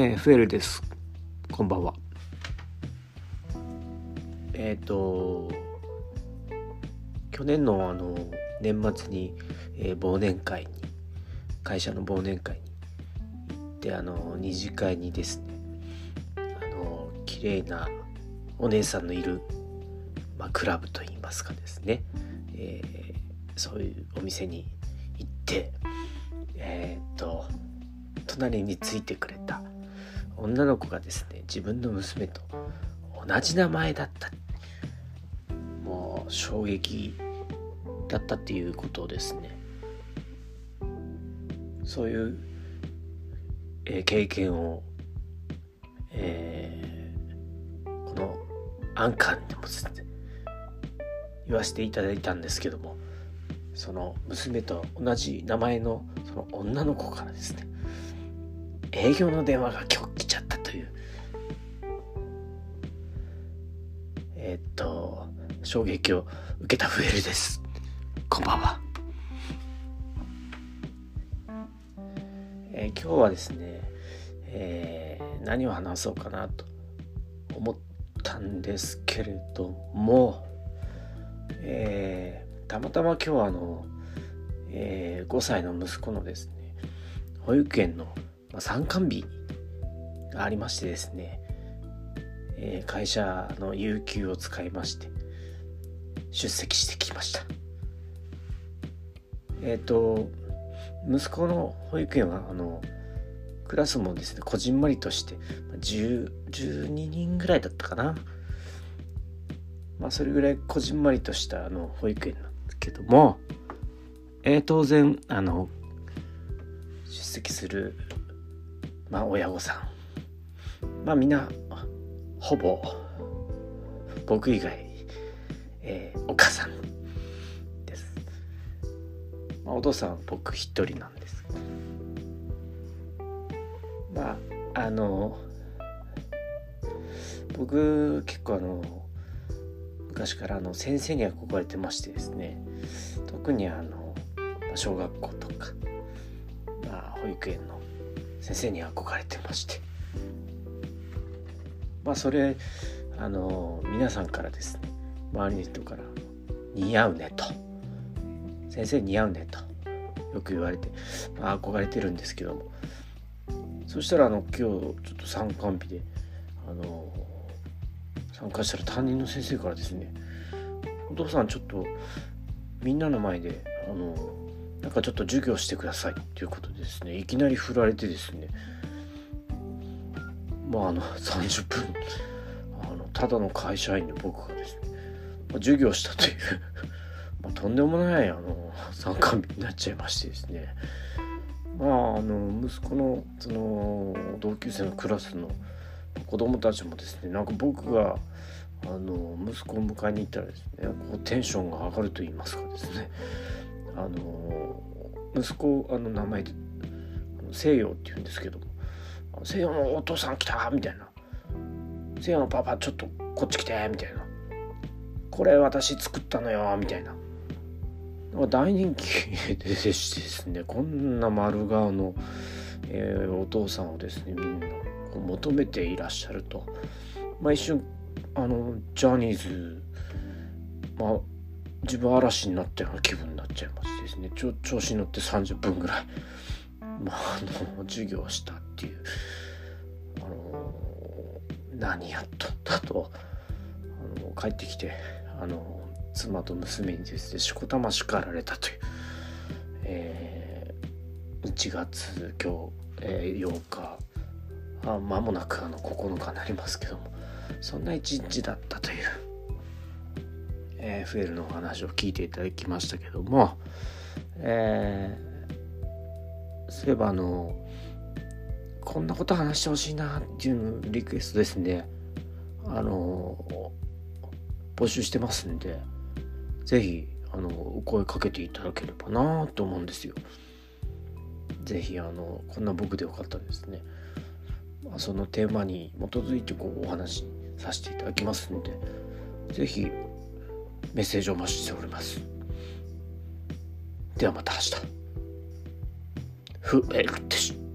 えー、フエルです。こんばんは。えっ、ー、と、去年のあの、年末に、えー、忘年会に、会社の忘年会に行って、あの、二次会にですね、あの、綺麗なお姉さんのいる、まあ、クラブといいますかですね、えー、そういうお店に行って、えっ、と、隣についてくれた女の子がですね自分の娘と同じ名前だった。もう衝撃だったっていうことですね。そういう、えー、経験を、えー、このアンカーでも言わせていただいたんですけどもその娘と同じ名前のその女の子からですね営業の電話が今日来ちゃったという。え、っと衝撃を受けたフエルです。こんばんは、えー、今日はですね、えー、何を話そうかなと思ったんですけれども、えー、たまたま今日はあの、えー、5歳の息子のですね保育園のまあ、参観日がありましてですね、えー、会社の有給を使いまして出席してきました。えっ、ー、と息子の保育園はあのクラスもですねこじんまりとして10 12人ぐらいだったかな。まあそれぐらいこじんまりとしたあの保育園なんですけども、えー、当然あの出席するまあ親御さん。まあみんなほぼ僕以外、えー、お母さんです、まあ、お父さんは僕一人なんです。まああの僕結構あの昔からあの先生に憧れてましてですね。特にあの小学校とか、まあ、保育園の先生に憧れてまして。まあそれあの皆さんからですね周りの人から「似合うね」と「先生似合うね」とよく言われて、まあ、憧れてるんですけども。そしたらあの今日ちょっと参観日であの参加したら担任の先生からですね「お父さんちょっとみんなの前であのなんかちょっと授業してくださいっていうことですねいきなり振られてですねまああの30分あのただの会社員の僕がですね、まあ、授業したという まあ、とんでもないあの参観日になっちゃいましてですね。まああの息子のその同級生のクラスの子供たちもですねなんか僕があの息子を迎えに行ったらですねこうテンションが上がると言いますかですね。あの息子あの名前西洋って言うんですけども西洋のお父さん来たみたいな西洋のパパちょっとこっち来てみたいなこれ私作ったのよみたいな。大人気でしてですね。こんな丸顔の、えー、お父さんをですねみんな求めていらっしゃると、まあ、一瞬あのジャニーズまあ自分嵐になったような気分になっちゃいましてですね調子に乗って30分ぐらい、まあ、あの授業をしたっていう、あの何やっとんだと。あの帰ってきてあの妻と娘にですねしこたま叱られたという、えー、1月今日、えー、8日。あ間もなくあの9日になりますけども。そんな一日だったという。えー、フェルのお話を聞いていただきましたけども、えー、そういえばあのこんなこと話してほしいなっていうリクエストですねあの募集してますんで是非あのお声かけていただければなと思うんですよ。是非あのこんな僕でよかったですね。そのテーマに基づいてこうお話しさせていただきますんで是非メッセージをお待ちしております。ではまた明日。フエルでした